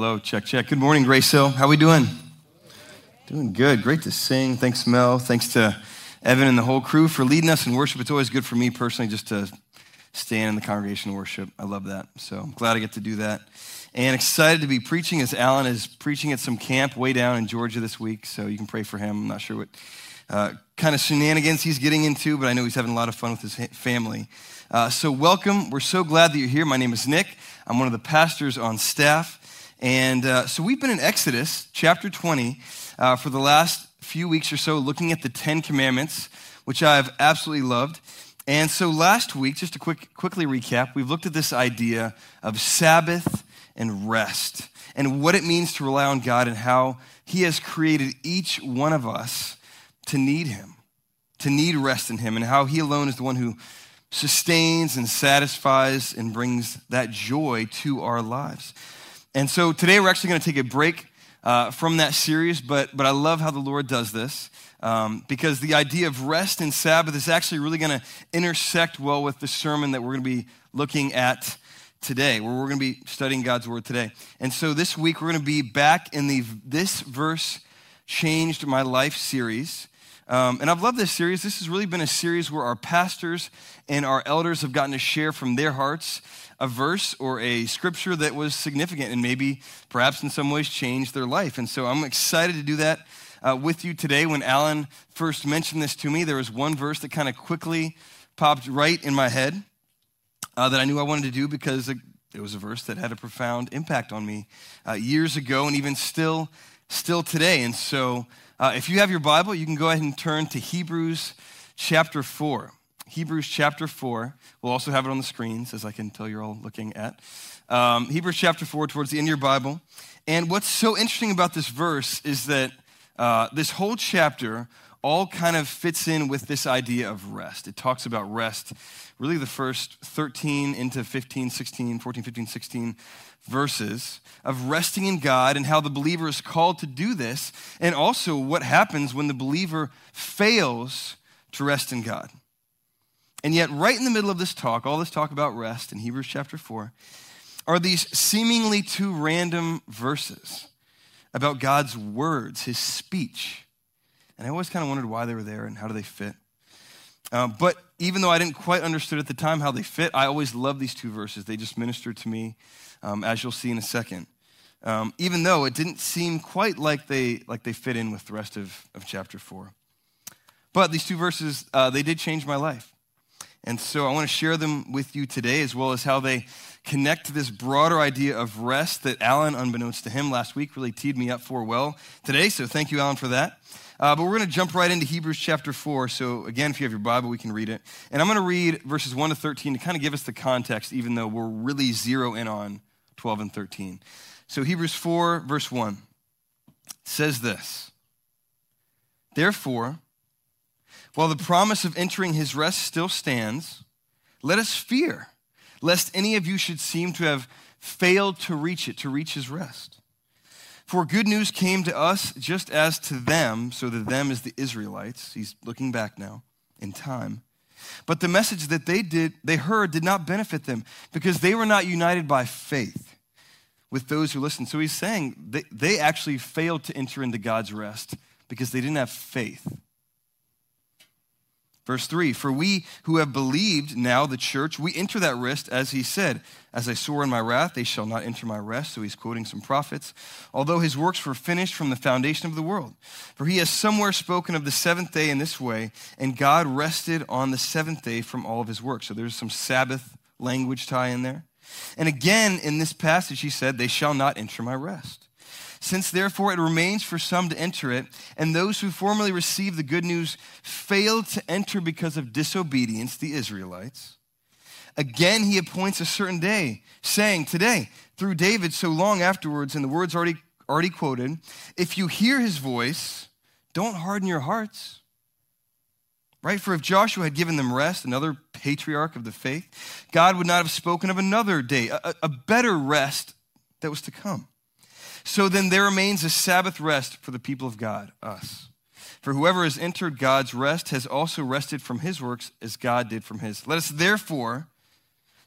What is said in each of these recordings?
Hello, check, check. Good morning, Grace Hill. How are we doing? Doing good. Great to sing. Thanks, Mel. Thanks to Evan and the whole crew for leading us in worship. It's always good for me personally just to stand in the congregation worship. I love that. So I'm glad I get to do that. And excited to be preaching as Alan is preaching at some camp way down in Georgia this week. So you can pray for him. I'm not sure what uh, kind of shenanigans he's getting into, but I know he's having a lot of fun with his family. Uh, so welcome. We're so glad that you're here. My name is Nick. I'm one of the pastors on staff. And uh, so we've been in Exodus chapter 20 uh, for the last few weeks or so, looking at the Ten Commandments, which I've absolutely loved. And so last week, just to quick, quickly recap, we've looked at this idea of Sabbath and rest and what it means to rely on God and how He has created each one of us to need Him, to need rest in Him, and how He alone is the one who sustains and satisfies and brings that joy to our lives. And so today we're actually going to take a break uh, from that series, but, but I love how the Lord does this um, because the idea of rest and Sabbath is actually really going to intersect well with the sermon that we're going to be looking at today, where we're going to be studying God's Word today. And so this week we're going to be back in the This Verse Changed My Life series. Um, and I've loved this series. This has really been a series where our pastors and our elders have gotten to share from their hearts a verse or a scripture that was significant and maybe perhaps in some ways changed their life. And so I'm excited to do that uh, with you today. When Alan first mentioned this to me, there was one verse that kind of quickly popped right in my head uh, that I knew I wanted to do because it, was a verse that had a profound impact on me uh, years ago and even still, still today. And so uh, if you have your Bible, you can go ahead and turn to Hebrews chapter 4. Hebrews chapter 4. We'll also have it on the screens, as I can tell you're all looking at. Um, Hebrews chapter 4, towards the end of your Bible. And what's so interesting about this verse is that uh, this whole chapter all kind of fits in with this idea of rest. It talks about rest, really the first 13 into 15, 16, 14, 15, 16 verses of resting in God and how the believer is called to do this, and also what happens when the believer fails to rest in God. And yet, right in the middle of this talk, all this talk about rest in Hebrews chapter 4, are these seemingly two random verses about God's words, his speech. And I always kind of wondered why they were there and how do they fit. Um, but even though I didn't quite understood at the time how they fit, I always loved these two verses. They just ministered to me, um, as you'll see in a second. Um, even though it didn't seem quite like they, like they fit in with the rest of, of chapter 4. But these two verses, uh, they did change my life. And so I want to share them with you today, as well as how they connect to this broader idea of rest that Alan, unbeknownst to him last week, really teed me up for well today. So thank you, Alan, for that. Uh, but we're going to jump right into Hebrews chapter 4. So, again, if you have your Bible, we can read it. And I'm going to read verses 1 to 13 to kind of give us the context, even though we're really zero in on 12 and 13. So, Hebrews 4, verse 1 says this Therefore, while the promise of entering his rest still stands, let us fear, lest any of you should seem to have failed to reach it, to reach his rest. For good news came to us just as to them, so that them is the Israelites. He's looking back now in time. But the message that they did they heard did not benefit them because they were not united by faith with those who listened. So he's saying they, they actually failed to enter into God's rest because they didn't have faith. Verse 3 For we who have believed now the church, we enter that rest as he said, As I swore in my wrath, they shall not enter my rest. So he's quoting some prophets. Although his works were finished from the foundation of the world. For he has somewhere spoken of the seventh day in this way, and God rested on the seventh day from all of his works. So there's some Sabbath language tie in there. And again, in this passage, he said, They shall not enter my rest. Since therefore it remains for some to enter it, and those who formerly received the good news failed to enter because of disobedience, the Israelites, again he appoints a certain day, saying, Today, through David, so long afterwards, and the words already, already quoted, if you hear his voice, don't harden your hearts. Right? For if Joshua had given them rest, another patriarch of the faith, God would not have spoken of another day, a, a better rest that was to come. So then there remains a Sabbath rest for the people of God, us. For whoever has entered God's rest has also rested from his works as God did from his. Let us therefore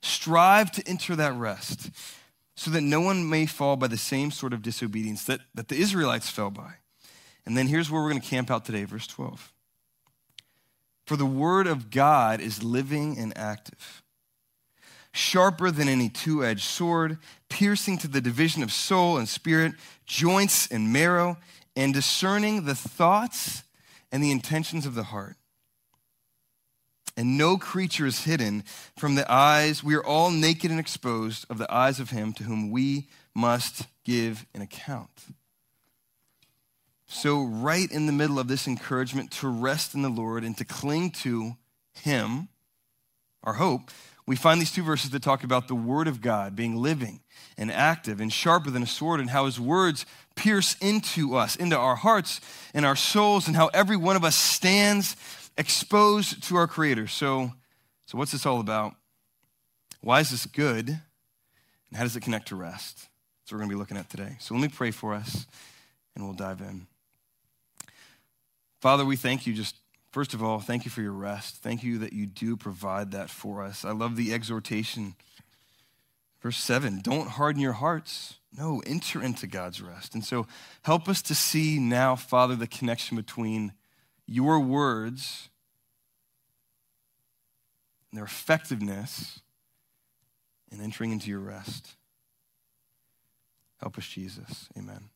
strive to enter that rest so that no one may fall by the same sort of disobedience that, that the Israelites fell by. And then here's where we're going to camp out today, verse 12. For the word of God is living and active, sharper than any two edged sword, piercing to the division of soul and spirit, joints and marrow, and discerning the thoughts and the intentions of the heart. And no creature is hidden from the eyes. We are all naked and exposed of the eyes of him to whom we must give an account. So, right in the middle of this encouragement to rest in the Lord and to cling to him, our hope, we find these two verses that talk about the Word of God being living and active and sharper than a sword, and how His words pierce into us, into our hearts and our souls, and how every one of us stands exposed to our Creator. So, so what's this all about? Why is this good? And how does it connect to rest? That's what we're going to be looking at today. So let me pray for us, and we'll dive in. Father, we thank you just, first of all, thank you for your rest. Thank you that you do provide that for us. I love the exhortation. Verse 7 Don't harden your hearts. No, enter into God's rest. And so help us to see now, Father, the connection between your words and their effectiveness in entering into your rest. Help us, Jesus. Amen.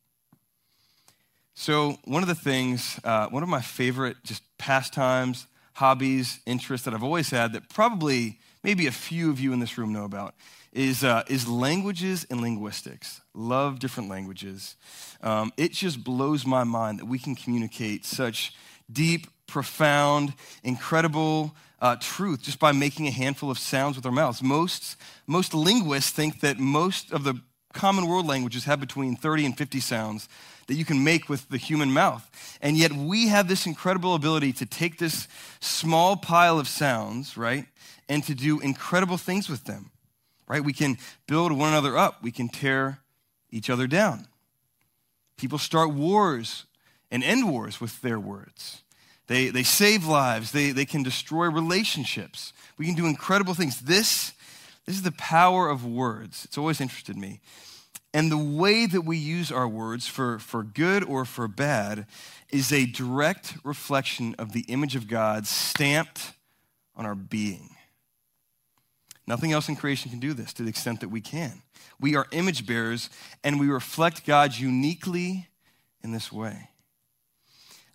So, one of the things, uh, one of my favorite just pastimes, hobbies, interests that I've always had that probably maybe a few of you in this room know about is, uh, is languages and linguistics. Love different languages. Um, it just blows my mind that we can communicate such deep, profound, incredible uh, truth just by making a handful of sounds with our mouths. Most, most linguists think that most of the common world languages have between 30 and 50 sounds that you can make with the human mouth. And yet we have this incredible ability to take this small pile of sounds, right, and to do incredible things with them, right? We can build one another up, we can tear each other down. People start wars and end wars with their words. They, they save lives, they, they can destroy relationships. We can do incredible things. This, this is the power of words. It's always interested me. And the way that we use our words for, for good or for bad is a direct reflection of the image of God stamped on our being. Nothing else in creation can do this to the extent that we can. We are image bearers and we reflect God uniquely in this way.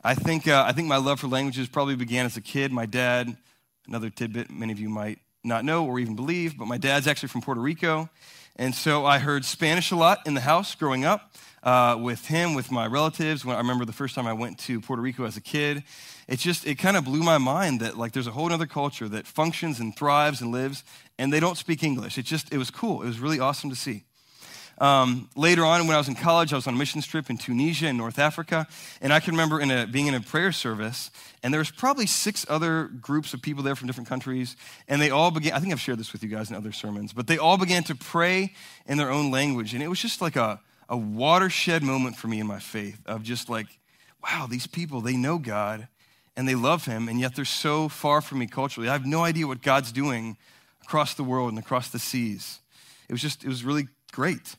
I think, uh, I think my love for languages probably began as a kid. My dad, another tidbit many of you might not know or even believe, but my dad's actually from Puerto Rico. And so I heard Spanish a lot in the house growing up uh, with him, with my relatives. When I remember the first time I went to Puerto Rico as a kid, it just, it kind of blew my mind that like there's a whole other culture that functions and thrives and lives, and they don't speak English. It just, it was cool. It was really awesome to see. Um, later on, when I was in college, I was on a missions trip in Tunisia in North Africa, and I can remember in a, being in a prayer service, and there was probably six other groups of people there from different countries, and they all began. I think I've shared this with you guys in other sermons, but they all began to pray in their own language, and it was just like a, a watershed moment for me in my faith of just like, wow, these people they know God and they love Him, and yet they're so far from me culturally. I have no idea what God's doing across the world and across the seas. It was just, it was really great.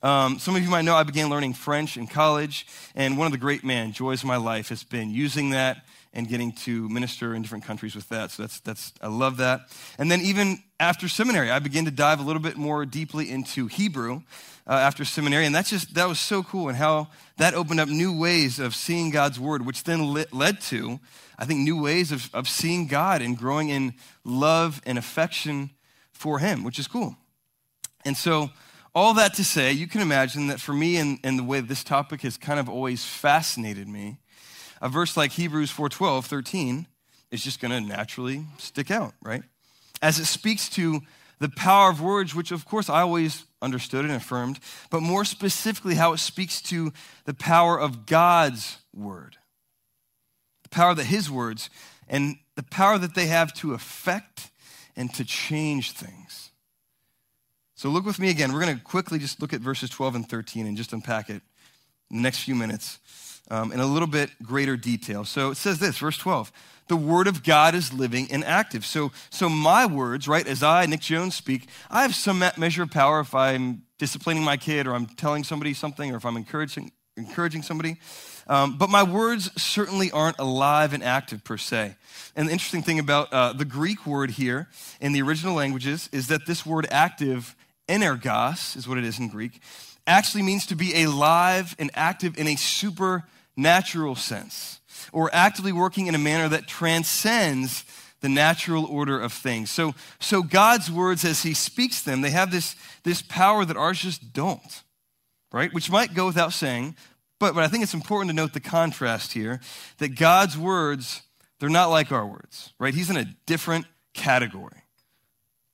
Um, some of you might know I began learning French in college, and one of the great man joys of my life has been using that and getting to minister in different countries with that. So that's that's I love that. And then even after seminary, I began to dive a little bit more deeply into Hebrew uh, after seminary, and that's just that was so cool, and how that opened up new ways of seeing God's word, which then led to I think new ways of of seeing God and growing in love and affection for Him, which is cool. And so all that to say, you can imagine that for me and, and the way this topic has kind of always fascinated me, a verse like Hebrews 4:12, 13 is just going to naturally stick out, right? As it speaks to the power of words, which of course I always understood and affirmed, but more specifically how it speaks to the power of God's word. The power that his words and the power that they have to affect and to change things. So look with me again. We're going to quickly just look at verses 12 and 13 and just unpack it in the next few minutes. um, in a little bit greater detail. So it says this, verse 12 the word of God is living and active. So, so my words, right, as I, Nick Jones, speak, I have some measure of power if I'm disciplining my kid or I'm telling somebody something or if I'm encouraging, encouraging somebody. Um, but my words certainly aren't alive and active per se. And the interesting thing about uh, the Greek word here in the original languages is that this word active, energos, is what it is in Greek, actually means to be alive and active in a supernatural sense, or actively working in a manner that transcends the natural order of things. So, so God's words, as He speaks them, they have this, this power that ours just don't, right? Which might go without saying, but, but I think it's important to note the contrast here that God's words, they're not like our words, right? He's in a different category.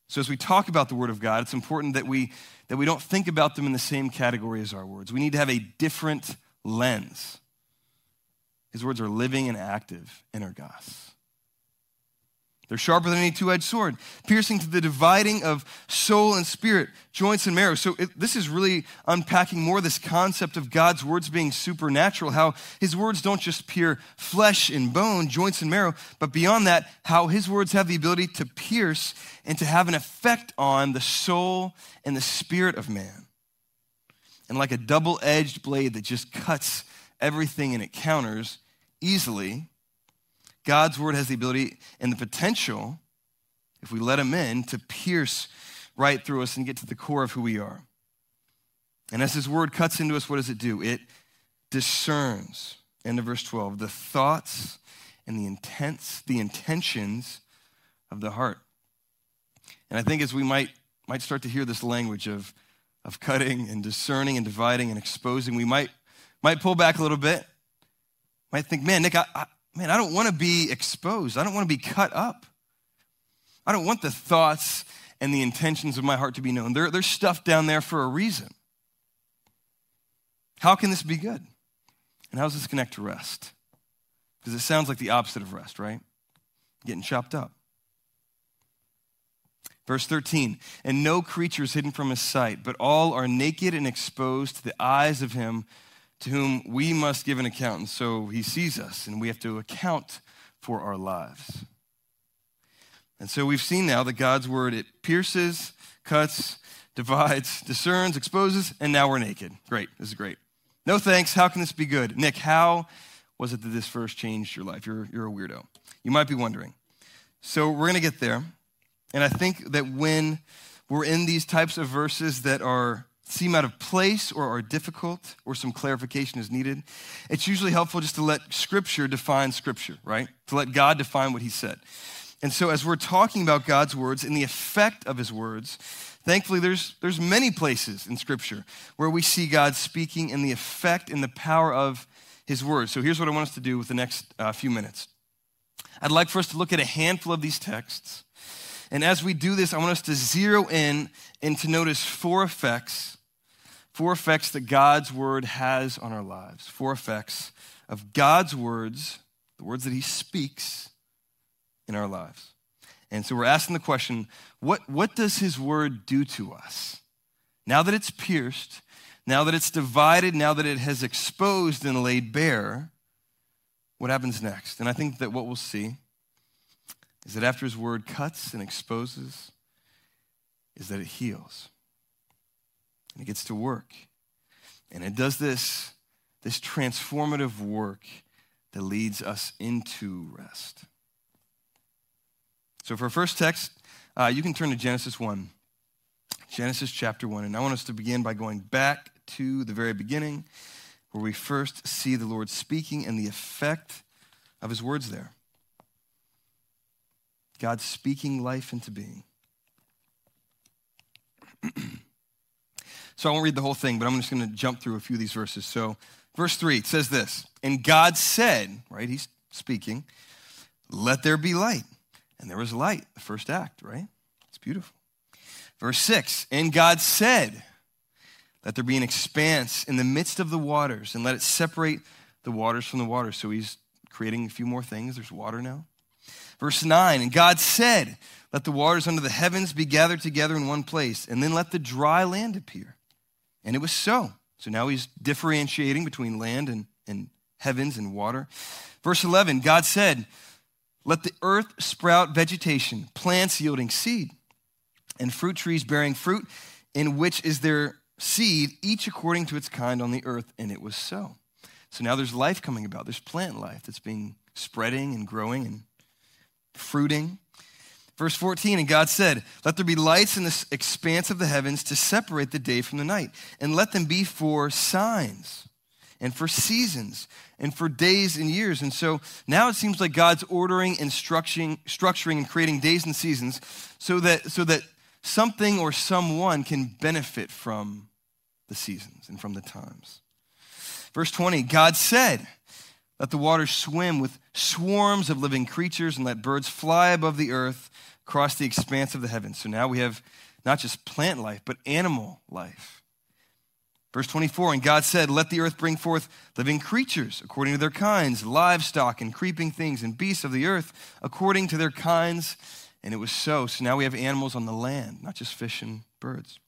So as we talk about the Word of God, it's important that we, that we don't think about them in the same category as our words. We need to have a different lens. His words are living and active, energos. They're sharper than any two edged sword, piercing to the dividing of soul and spirit, joints and marrow. So, it, this is really unpacking more this concept of God's words being supernatural, how his words don't just pierce flesh and bone, joints and marrow, but beyond that, how his words have the ability to pierce and to have an effect on the soul and the spirit of man. And like a double edged blade that just cuts everything and it counters easily God's word has the ability and the potential, if we let him in, to pierce right through us and get to the core of who we are. And as his word cuts into us, what does it do? It discerns, end of verse 12, the thoughts and the intents, the intentions of the heart. And I think as we might, might start to hear this language of, of cutting and discerning and dividing and exposing, we might, might pull back a little bit. Might think, man, Nick, I, I, man, I don't want to be exposed. I don't want to be cut up. I don't want the thoughts and the intentions of my heart to be known. There, there's stuff down there for a reason. How can this be good? And how does this connect to rest? Because it sounds like the opposite of rest, right? Getting chopped up. Verse 13, and no creature is hidden from his sight, but all are naked and exposed to the eyes of him to whom we must give an account. And so he sees us, and we have to account for our lives. And so we've seen now that God's word, it pierces, cuts, divides, discerns, exposes, and now we're naked. Great. This is great. No thanks. How can this be good? Nick, how was it that this verse changed your life? You're, you're a weirdo. You might be wondering. So we're going to get there. And I think that when we're in these types of verses that are seem out of place or are difficult or some clarification is needed, it's usually helpful just to let Scripture define Scripture, right? To let God define what He said. And so, as we're talking about God's words and the effect of His words, thankfully, there's, there's many places in Scripture where we see God speaking and the effect and the power of His words. So, here's what I want us to do with the next uh, few minutes. I'd like for us to look at a handful of these texts. And as we do this, I want us to zero in and to notice four effects four effects that God's word has on our lives. Four effects of God's words, the words that he speaks in our lives. And so we're asking the question what, what does his word do to us? Now that it's pierced, now that it's divided, now that it has exposed and laid bare, what happens next? And I think that what we'll see is that after his word cuts and exposes, is that it heals and it gets to work. And it does this, this transformative work that leads us into rest. So, for our first text, uh, you can turn to Genesis 1. Genesis chapter 1. And I want us to begin by going back to the very beginning, where we first see the Lord speaking and the effect of his words there. God speaking life into being. So I won't read the whole thing, but I'm just going to jump through a few of these verses. So, verse 3, it says this And God said, right? He's speaking, let there be light. And there was light, the first act, right? It's beautiful. Verse 6, and God said, let there be an expanse in the midst of the waters, and let it separate the waters from the waters. So he's creating a few more things. There's water now. Verse 9, and God said, Let the waters under the heavens be gathered together in one place, and then let the dry land appear. And it was so. So now he's differentiating between land and, and heavens and water. Verse 11 God said, Let the earth sprout vegetation, plants yielding seed, and fruit trees bearing fruit, in which is their seed, each according to its kind on the earth. And it was so. So now there's life coming about. There's plant life that's being spreading and growing and fruiting. Verse 14, and God said, Let there be lights in the expanse of the heavens to separate the day from the night, and let them be for signs and for seasons and for days and years. And so now it seems like God's ordering and structuring, structuring and creating days and seasons so that, so that something or someone can benefit from the seasons and from the times. Verse 20, God said, Let the waters swim with swarms of living creatures and let birds fly above the earth across the expanse of the heavens. So now we have not just plant life, but animal life. Verse 24, and God said, Let the earth bring forth living creatures according to their kinds, livestock and creeping things, and beasts of the earth according to their kinds. And it was so. So now we have animals on the land, not just fish and birds.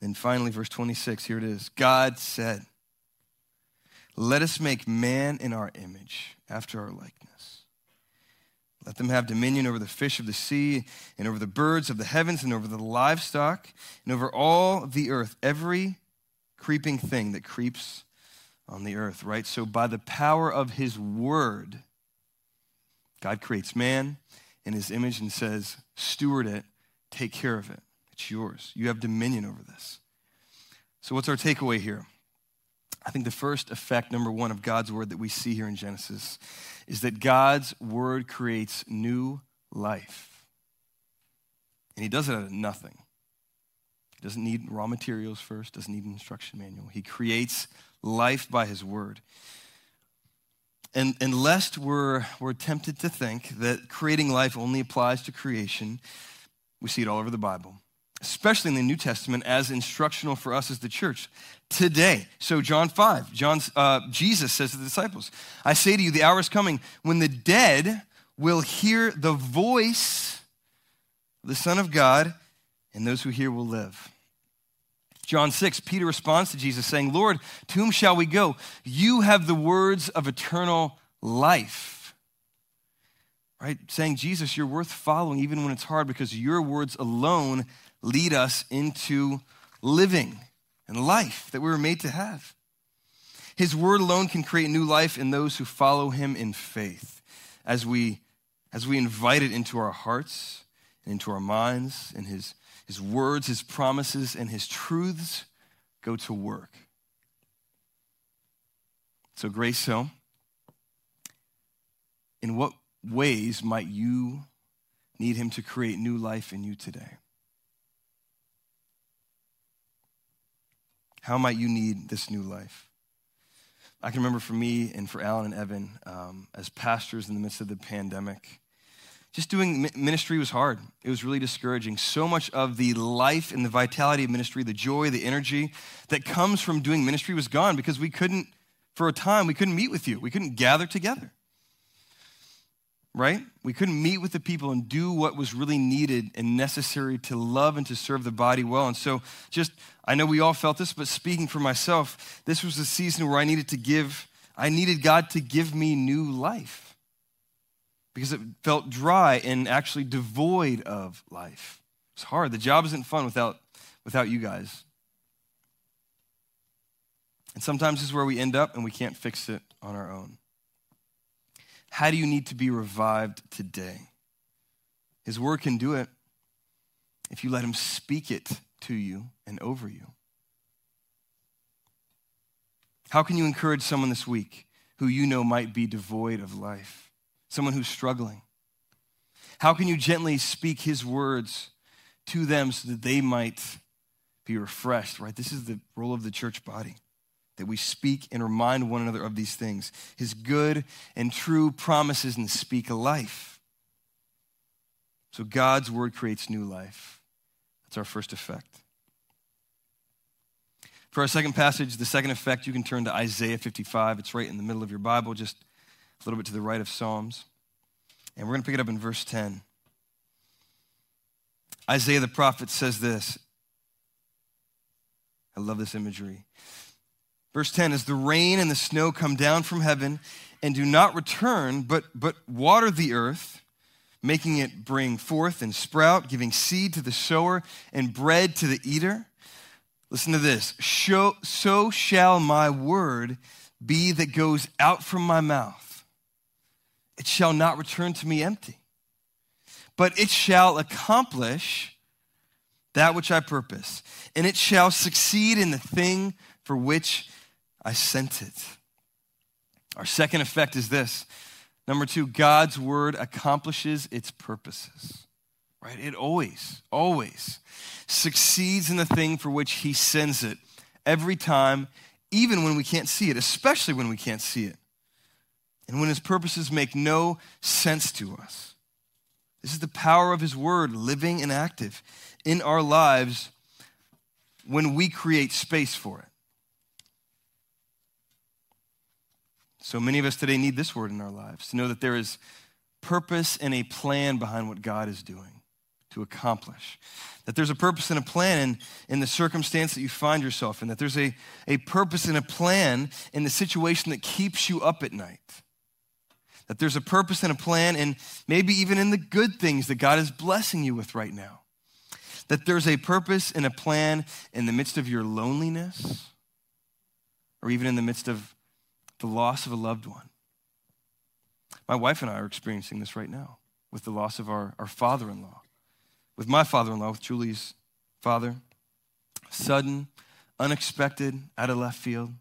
Then finally, verse 26, here it is God said, Let us make man in our image, after our likeness let them have dominion over the fish of the sea, and over the birds of the heavens, and over the livestock, and over all the earth, every creeping thing that creeps on the earth, right? So, by the power of his word, God creates man in his image and says, Steward it, take care of it. It's yours. You have dominion over this. So, what's our takeaway here? I think the first effect, number one, of God's word that we see here in Genesis is that God's word creates new life. And he does it out of nothing. He doesn't need raw materials first, doesn't need an instruction manual. He creates life by his word. And, and lest we're, we're tempted to think that creating life only applies to creation, we see it all over the Bible especially in the New Testament, as instructional for us as the church today. So, John 5, John's, uh, Jesus says to the disciples, I say to you, the hour is coming when the dead will hear the voice of the Son of God, and those who hear will live. John 6, Peter responds to Jesus, saying, Lord, to whom shall we go? You have the words of eternal life. Right? Saying, Jesus, you're worth following even when it's hard because your words alone lead us into living and life that we were made to have. His word alone can create new life in those who follow him in faith as we, as we invite it into our hearts and into our minds, and his, his words, his promises, and his truths go to work. So, Grace Hill, in what ways might you need him to create new life in you today? How might you need this new life? I can remember for me and for Alan and Evan, um, as pastors in the midst of the pandemic, just doing ministry was hard. It was really discouraging. So much of the life and the vitality of ministry, the joy, the energy that comes from doing ministry was gone because we couldn't, for a time, we couldn't meet with you. We couldn't gather together right? We couldn't meet with the people and do what was really needed and necessary to love and to serve the body well. And so, just, I know we all felt this, but speaking for myself, this was a season where I needed to give, I needed God to give me new life because it felt dry and actually devoid of life. It's hard. The job isn't fun without, without you guys. And sometimes this is where we end up and we can't fix it on our own. How do you need to be revived today? His word can do it if you let him speak it to you and over you. How can you encourage someone this week who you know might be devoid of life? Someone who's struggling? How can you gently speak his words to them so that they might be refreshed, right? This is the role of the church body that we speak and remind one another of these things, his good and true promises, and speak a life. So God's word creates new life. That's our first effect. For our second passage, the second effect, you can turn to Isaiah 55. It's right in the middle of your Bible, just a little bit to the right of Psalms. And we're going to pick it up in verse 10. Isaiah the prophet says this. I love this imagery. Verse 10 As the rain and the snow come down from heaven and do not return, but, but water the earth, making it bring forth and sprout, giving seed to the sower and bread to the eater. Listen to this. So shall my word be that goes out from my mouth. It shall not return to me empty, but it shall accomplish that which I purpose, and it shall succeed in the thing for which I sent it. Our second effect is this. Number two, God's word accomplishes its purposes, right? It always, always succeeds in the thing for which he sends it every time, even when we can't see it, especially when we can't see it. And when his purposes make no sense to us. This is the power of his word living and active in our lives when we create space for it. So many of us today need this word in our lives to know that there is purpose and a plan behind what God is doing to accomplish. That there's a purpose and a plan in, in the circumstance that you find yourself in. That there's a, a purpose and a plan in the situation that keeps you up at night. That there's a purpose and a plan, and maybe even in the good things that God is blessing you with right now. That there's a purpose and a plan in the midst of your loneliness, or even in the midst of the loss of a loved one. My wife and I are experiencing this right now with the loss of our, our father in law, with my father in law, with Julie's father. Sudden, unexpected, out of left field.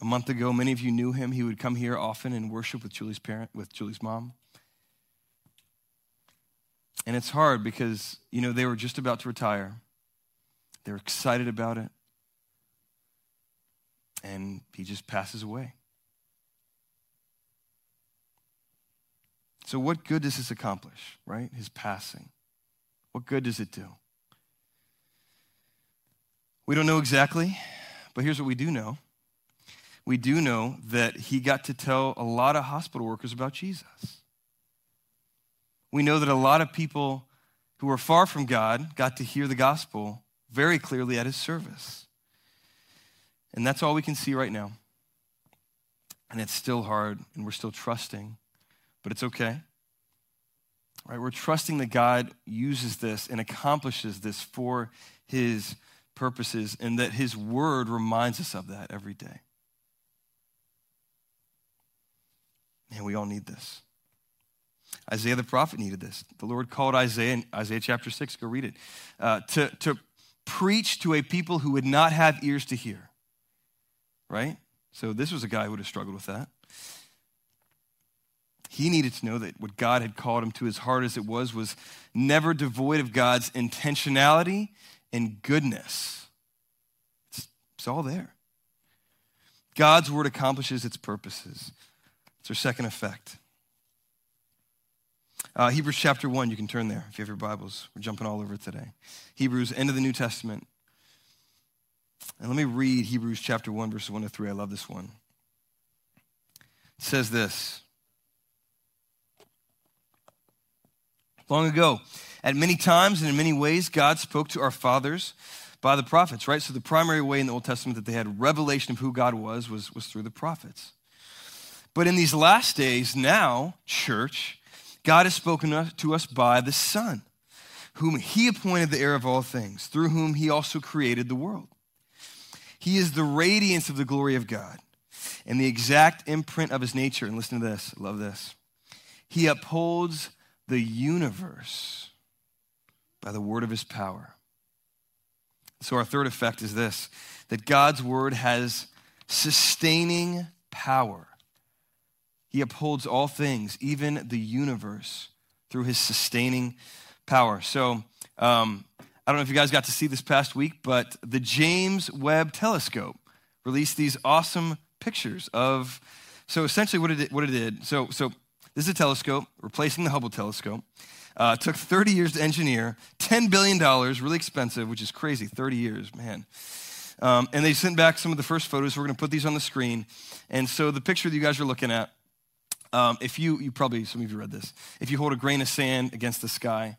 A month ago, many of you knew him. He would come here often and worship with Julie's parent, with Julie's mom. And it's hard because, you know, they were just about to retire. They're excited about it and he just passes away. So, what good does this accomplish, right? His passing. What good does it do? We don't know exactly, but here's what we do know. We do know that he got to tell a lot of hospital workers about Jesus. We know that a lot of people who were far from God got to hear the gospel very clearly at his service. And that's all we can see right now. And it's still hard, and we're still trusting, but it's okay. Right? We're trusting that God uses this and accomplishes this for his purposes, and that his word reminds us of that every day. And we all need this. Isaiah the prophet needed this. The Lord called Isaiah in Isaiah chapter 6, go read it, uh, to, to preach to a people who would not have ears to hear right? So this was a guy who would have struggled with that. He needed to know that what God had called him to, as hard as it was, was never devoid of God's intentionality and goodness. It's, it's all there. God's word accomplishes its purposes. It's our second effect. Uh, Hebrews chapter 1, you can turn there if you have your Bibles. We're jumping all over today. Hebrews, end of the New Testament. And let me read Hebrews chapter 1, verses 1 to 3. I love this one. It says this Long ago, at many times and in many ways, God spoke to our fathers by the prophets, right? So the primary way in the Old Testament that they had revelation of who God was was, was through the prophets. But in these last days, now, church, God has spoken to us by the Son, whom he appointed the heir of all things, through whom he also created the world. He is the radiance of the glory of God and the exact imprint of his nature. And listen to this, love this. He upholds the universe by the word of his power. So, our third effect is this that God's word has sustaining power. He upholds all things, even the universe, through his sustaining power. So, um, I don't know if you guys got to see this past week, but the James Webb Telescope released these awesome pictures of. So essentially, what it did, what it did so so this is a telescope replacing the Hubble telescope. Uh, took 30 years to engineer, $10 billion, really expensive, which is crazy. 30 years, man. Um, and they sent back some of the first photos. We're going to put these on the screen. And so the picture that you guys are looking at, um, if you, you probably, some of you read this, if you hold a grain of sand against the sky,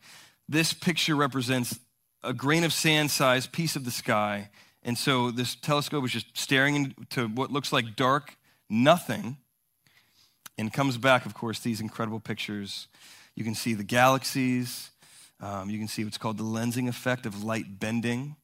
this picture represents a grain of sand sized piece of the sky And so this telescope is just staring into what looks like dark nothing and comes back, of course, these incredible pictures. You can see the galaxies. Um, you can see what's called the lensing effect of light bending.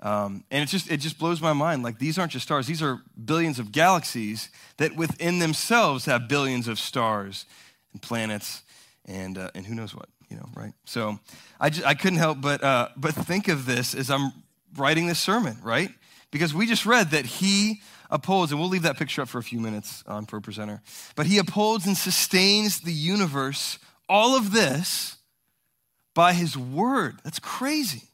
Um, and it just, it just blows my mind. Like, these aren't just stars, these are billions of galaxies that within themselves have billions of stars and planets and, uh, and who knows what, you know, right? So I, just, I couldn't help but, uh, but think of this as I'm writing this sermon, right? Because we just read that he upholds, and we'll leave that picture up for a few minutes on Pro Presenter, but he upholds and sustains the universe, all of this, by his word. That's crazy.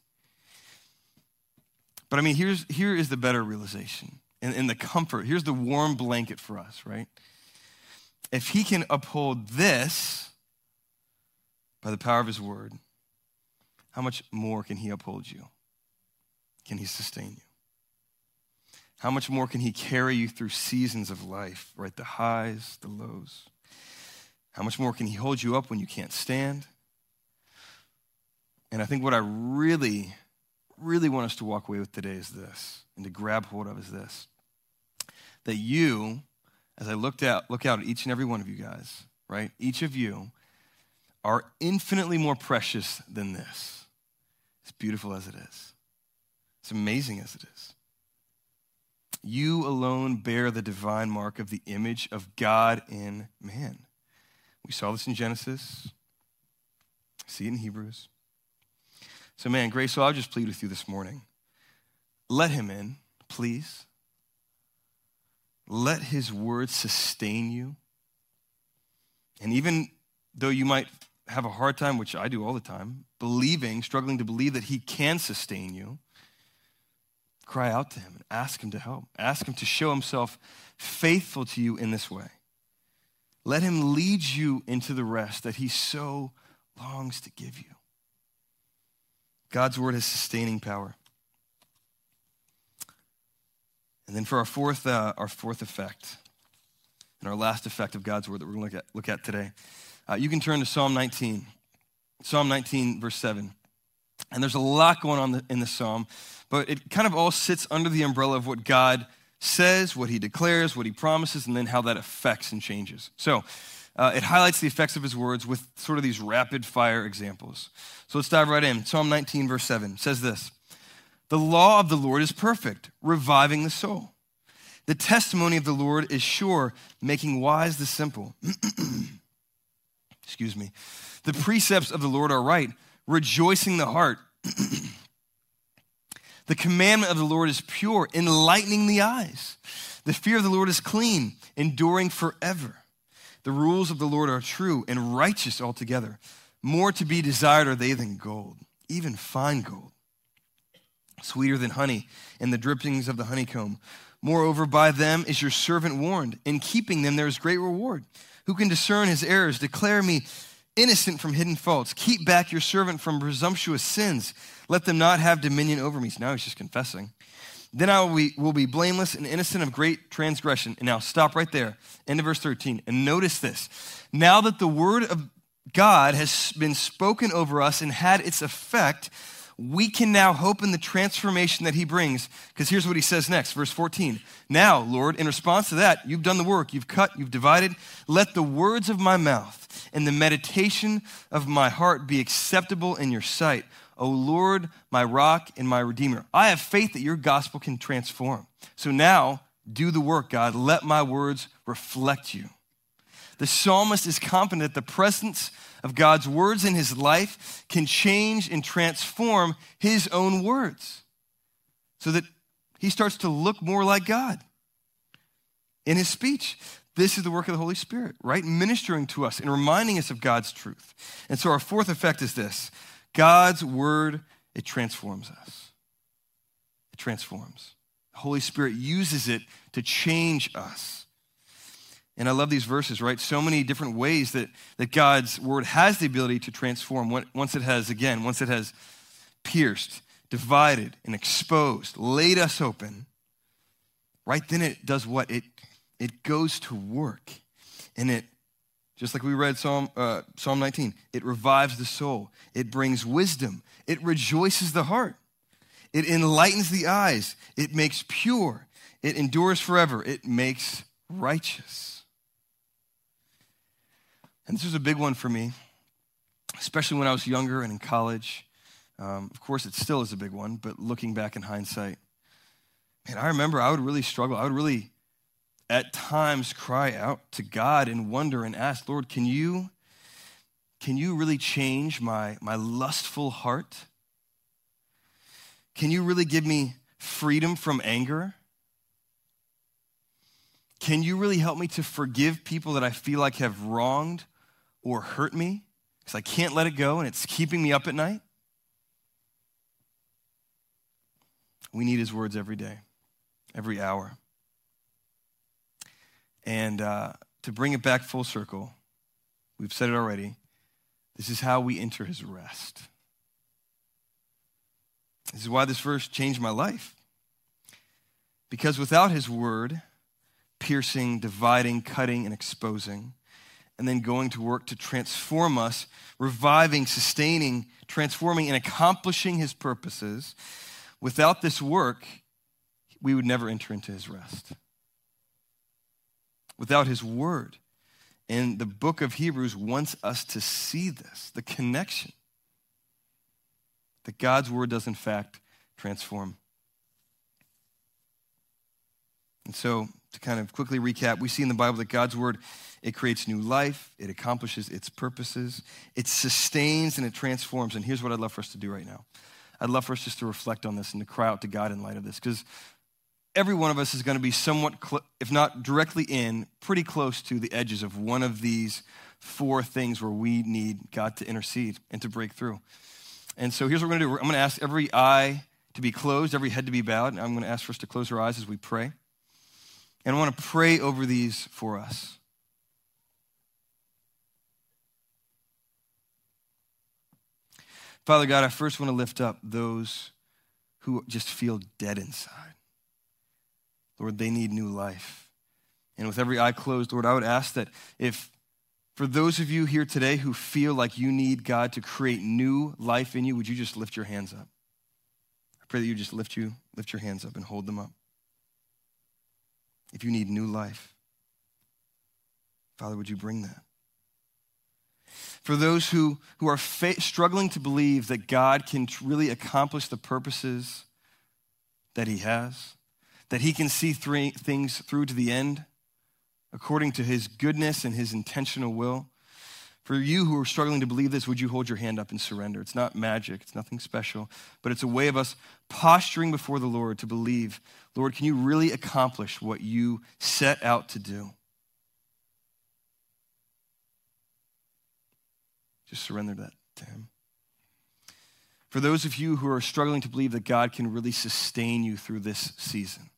But I mean, here's, here is the better realization and, and the comfort. Here's the warm blanket for us, right? If he can uphold this by the power of his word, how much more can he uphold you? Can he sustain you? How much more can he carry you through seasons of life, right? The highs, the lows. How much more can he hold you up when you can't stand? And I think what I really really want us to walk away with today is this, and to grab hold of is this that you, as I looked out, look out at each and every one of you guys, right? Each of you are infinitely more precious than this. As beautiful as it is, it's amazing as it is. You alone bear the divine mark of the image of God in man. We saw this in Genesis, see it in Hebrews. So, man, Grace, so I'll just plead with you this morning. Let him in, please. Let his word sustain you. And even though you might have a hard time, which I do all the time, believing, struggling to believe that he can sustain you, cry out to him and ask him to help. Ask him to show himself faithful to you in this way. Let him lead you into the rest that he so longs to give you. God's word has sustaining power. And then for our fourth, uh, our fourth effect, and our last effect of God's word that we're going to look at, look at today, uh, you can turn to Psalm 19. Psalm 19, verse 7. And there's a lot going on in the psalm, but it kind of all sits under the umbrella of what God says, what he declares, what he promises, and then how that affects and changes. So uh, it highlights the effects of his words with sort of these rapid fire examples. So let's dive right in. Psalm 19, verse 7 says this The law of the Lord is perfect, reviving the soul. The testimony of the Lord is sure, making wise the simple. Excuse me. The precepts of the Lord are right, rejoicing the heart. the commandment of the Lord is pure, enlightening the eyes. The fear of the Lord is clean, enduring forever. The rules of the Lord are true and righteous altogether. More to be desired are they than gold, even fine gold, sweeter than honey and the drippings of the honeycomb. Moreover, by them is your servant warned. In keeping them, there is great reward. Who can discern his errors? Declare me innocent from hidden faults. Keep back your servant from presumptuous sins. Let them not have dominion over me. So now he's just confessing. Then I will be, will be blameless and innocent of great transgression. And now stop right there. End of verse 13. And notice this. Now that the word of God has been spoken over us and had its effect, we can now hope in the transformation that he brings. Because here's what he says next, verse 14. Now, Lord, in response to that, you've done the work, you've cut, you've divided. Let the words of my mouth and the meditation of my heart be acceptable in your sight. O Lord, my rock and my redeemer. I have faith that your gospel can transform. So now, do the work, God. Let my words reflect you. The psalmist is confident that the presence of God's words in his life can change and transform his own words so that he starts to look more like God in his speech. This is the work of the Holy Spirit, right? Ministering to us and reminding us of God's truth. And so our fourth effect is this God's word, it transforms us. It transforms. The Holy Spirit uses it to change us. And I love these verses, right? So many different ways that, that God's word has the ability to transform once it has, again, once it has pierced, divided, and exposed, laid us open. Right then it does what? It, it goes to work and it just like we read Psalm, uh, Psalm 19, it revives the soul, it brings wisdom, it rejoices the heart, It enlightens the eyes. It makes pure. It endures forever. It makes righteous. And this was a big one for me, especially when I was younger and in college. Um, of course, it still is a big one, but looking back in hindsight, man, I remember I would really struggle. I would really, at times, cry out to God and wonder and ask, Lord, can you, can you really change my, my lustful heart? Can you really give me freedom from anger? Can you really help me to forgive people that I feel like have wronged or hurt me? Because I can't let it go and it's keeping me up at night. We need his words every day, every hour. And uh, to bring it back full circle, we've said it already. This is how we enter his rest. This is why this verse changed my life. Because without his word, piercing, dividing, cutting, and exposing, and then going to work to transform us, reviving, sustaining, transforming, and accomplishing his purposes, without this work, we would never enter into his rest. Without his word. And the book of Hebrews wants us to see this the connection that God's word does, in fact, transform. And so, to kind of quickly recap, we see in the Bible that God's word it creates new life, it accomplishes its purposes, it sustains and it transforms. And here's what I'd love for us to do right now. I'd love for us just to reflect on this and to cry out to God in light of this because every one of us is going to be somewhat, cl- if not directly in, pretty close to the edges of one of these four things where we need God to intercede and to break through. And so here's what we're going to do. I'm going to ask every eye to be closed, every head to be bowed. And I'm going to ask for us to close our eyes as we pray. And I want to pray over these for us. Father God, I first want to lift up those who just feel dead inside. Lord, they need new life. And with every eye closed, Lord, I would ask that if for those of you here today who feel like you need God to create new life in you, would you just lift your hands up? I pray that you just lift you, lift your hands up and hold them up. If you need new life, Father, would you bring that? For those who, who are fa- struggling to believe that God can really accomplish the purposes that He has, that He can see th- things through to the end, according to his goodness and his intentional will. For you who are struggling to believe this, would you hold your hand up and surrender? It's not magic, it's nothing special, but it's a way of us posturing before the Lord to believe, Lord, can you really accomplish what you set out to do? Just surrender that to him. For those of you who are struggling to believe that God can really sustain you through this season,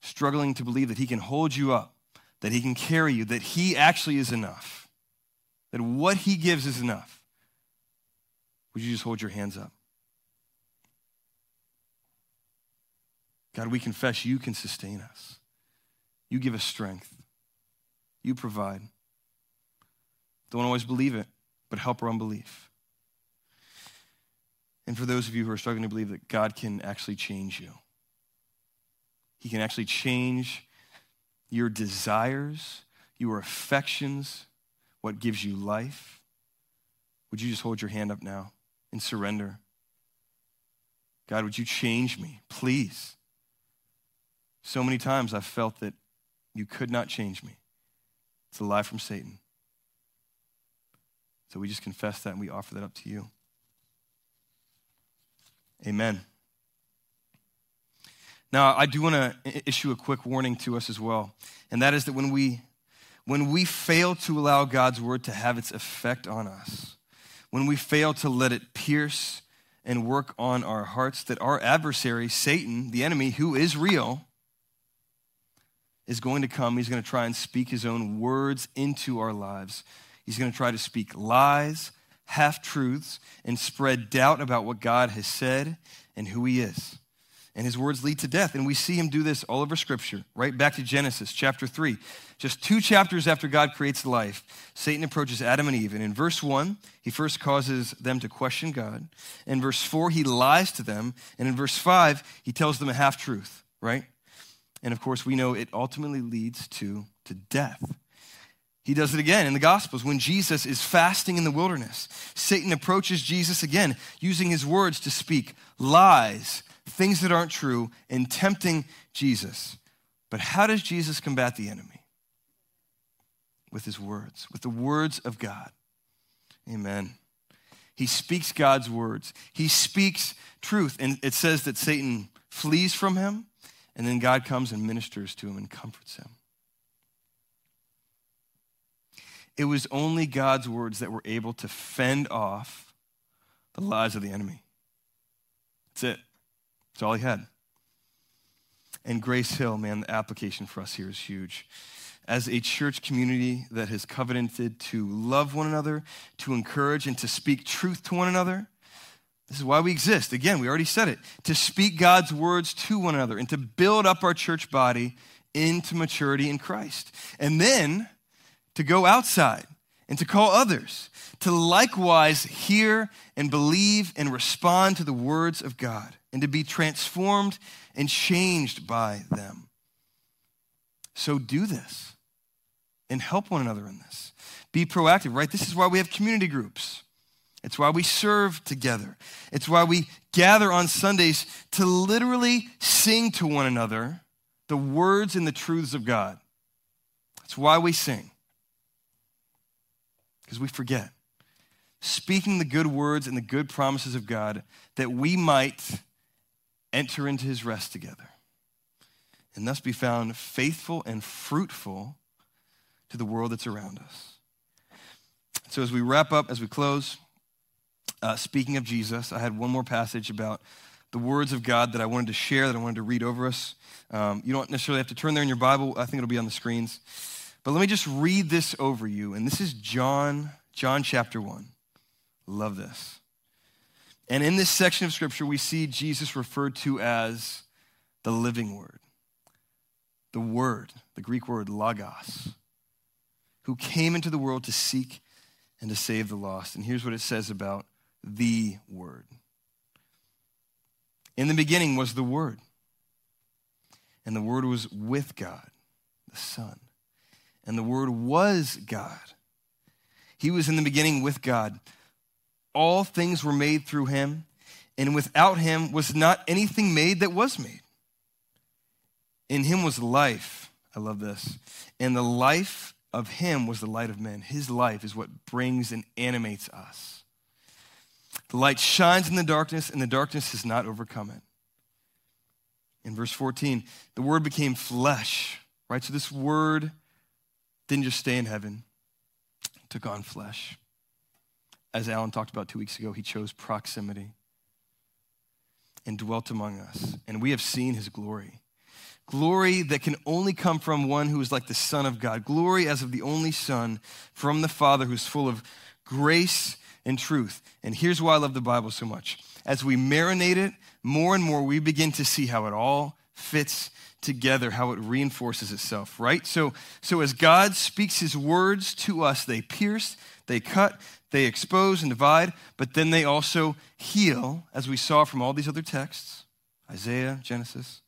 struggling to believe that He can hold you up, that He can carry you, that He actually is enough, that what He gives is enough, would you just hold your hands up? God, we confess you can sustain us. You give us strength. You provide. Don't always believe it, but help our unbelief. And for those of you who are struggling to believe that God can actually change you, he can actually change your desires, your affections, what gives you life. Would you just hold your hand up now and surrender? God, would you change me, please? So many times I've felt that you could not change me. It's a lie from Satan. So we just confess that and we offer that up to you. Amen. Now, I do want to issue a quick warning to us as well, and that is that when we when we fail to allow God's word to have its effect on us, when we fail to let it pierce and work on our hearts, that our adversary, Satan, the enemy, who is real, is going to come. He's going to try and speak his own words into our lives. He's going to try to speak lies, half truths, and spread doubt about what God has said and who he is. And his words lead to death. And we see him do this all over Scripture, right back to Genesis chapter 3. Just two chapters after God creates life, Satan approaches Adam and Eve. And in verse 1, he first causes them to question God. In verse 4, he lies to them. And in verse 5, he tells them a half truth, right? And of course, we know it ultimately leads to, to death. He does it again in the Gospels when Jesus is fasting in the wilderness. Satan approaches Jesus again, using his words to speak lies, things that aren't true, and tempting Jesus. But how does Jesus combat the enemy? With his words, with the words of God. Amen. He speaks God's words, he speaks truth. And it says that Satan flees from him, and then God comes and ministers to him and comforts him. It was only God's words that were able to fend off the lies of the enemy. That's it. That's all he had. And Grace Hill, man, the application for us here is huge. As a church community that has covenanted to love one another, to encourage and to speak truth to one another, this is why we exist. Again, we already said it to speak God's words to one another and to build up our church body into maturity in Christ. And then to go outside and to call others to likewise hear and believe and respond to the words of God and to be transformed and changed by them. So do this and help one another in this. Be proactive, right? This is why we have community groups. It's why we serve together. It's why we gather on Sundays to literally sing to one another the words and the truths of God. It's why we sing because we forget. Speaking the good words and the good promises of God that we might enter into his rest together and thus be found faithful and fruitful to the world that's around us. So, as we wrap up, as we close, uh, speaking of Jesus, I had one more passage about the words of God that I wanted to share, that I wanted to read over us. Um, you don't necessarily have to turn there in your Bible, I think it'll be on the screens. But let me just read this over you. And this is John, John chapter 1. Love this. And in this section of scripture, we see Jesus referred to as the living word. The word, the Greek word logos, who came into the world to seek and to save the lost. And here's what it says about the word. In the beginning was the word, and the word was with God, the Son and the Word was God. He was in the beginning with God. All things were made through him, and without him was not anything made that was made. In him was life. I love this. And the life of him was the light of men. His life is what brings and animates us. The light shines in the darkness, and the darkness has not overcome it. In verse 14, the word became flesh, right? So this word didn't just stay in heaven, took on flesh. As Alan talked about two weeks ago, he chose proximity and dwelt among us. And we have seen his glory. Glory that can only come from one who is like the Son of God. Glory as of the only Son from the Father who's full of grace and truth. And here's why I love the Bible so much. As we marinate it more and more, we begin to see how it all fits together how it reinforces itself, right? So, so as God speaks his words to us, they pierce, they cut, they expose and divide, but then they also heal, as we saw from all these other texts Isaiah, Genesis.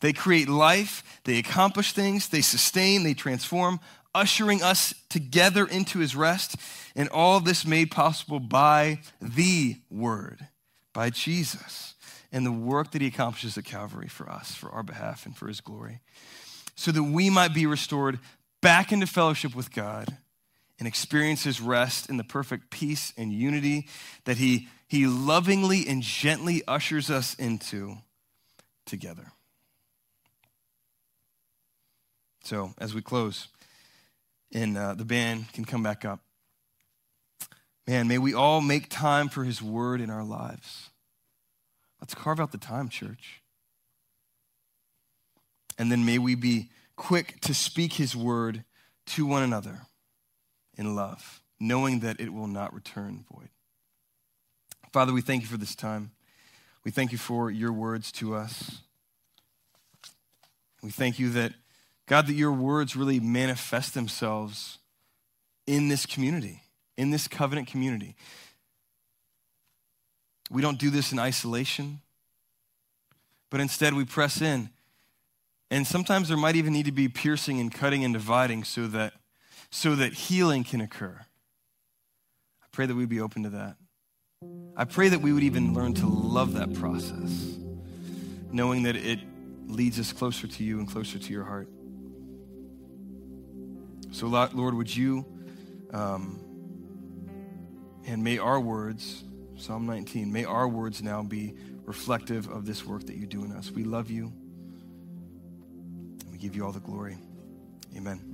They create life, they accomplish things, they sustain, they transform, ushering us together into his rest, and all this made possible by the Word, by Jesus and the work that he accomplishes at Calvary for us, for our behalf, and for his glory, so that we might be restored back into fellowship with God and experience his rest in the perfect peace and unity that he, he lovingly and gently ushers us into together. So, as we close, and uh, the band can come back up, man, may we all make time for his word in our lives. Let's carve out the time, church. And then may we be quick to speak his word to one another in love, knowing that it will not return void. Father, we thank you for this time. We thank you for your words to us. We thank you that, God, that your words really manifest themselves in this community, in this covenant community. We don't do this in isolation, but instead we press in. And sometimes there might even need to be piercing and cutting and dividing so that, so that healing can occur. I pray that we'd be open to that. I pray that we would even learn to love that process, knowing that it leads us closer to you and closer to your heart. So, Lord, would you, um, and may our words, Psalm 19, may our words now be reflective of this work that you do in us. We love you. We give you all the glory. Amen.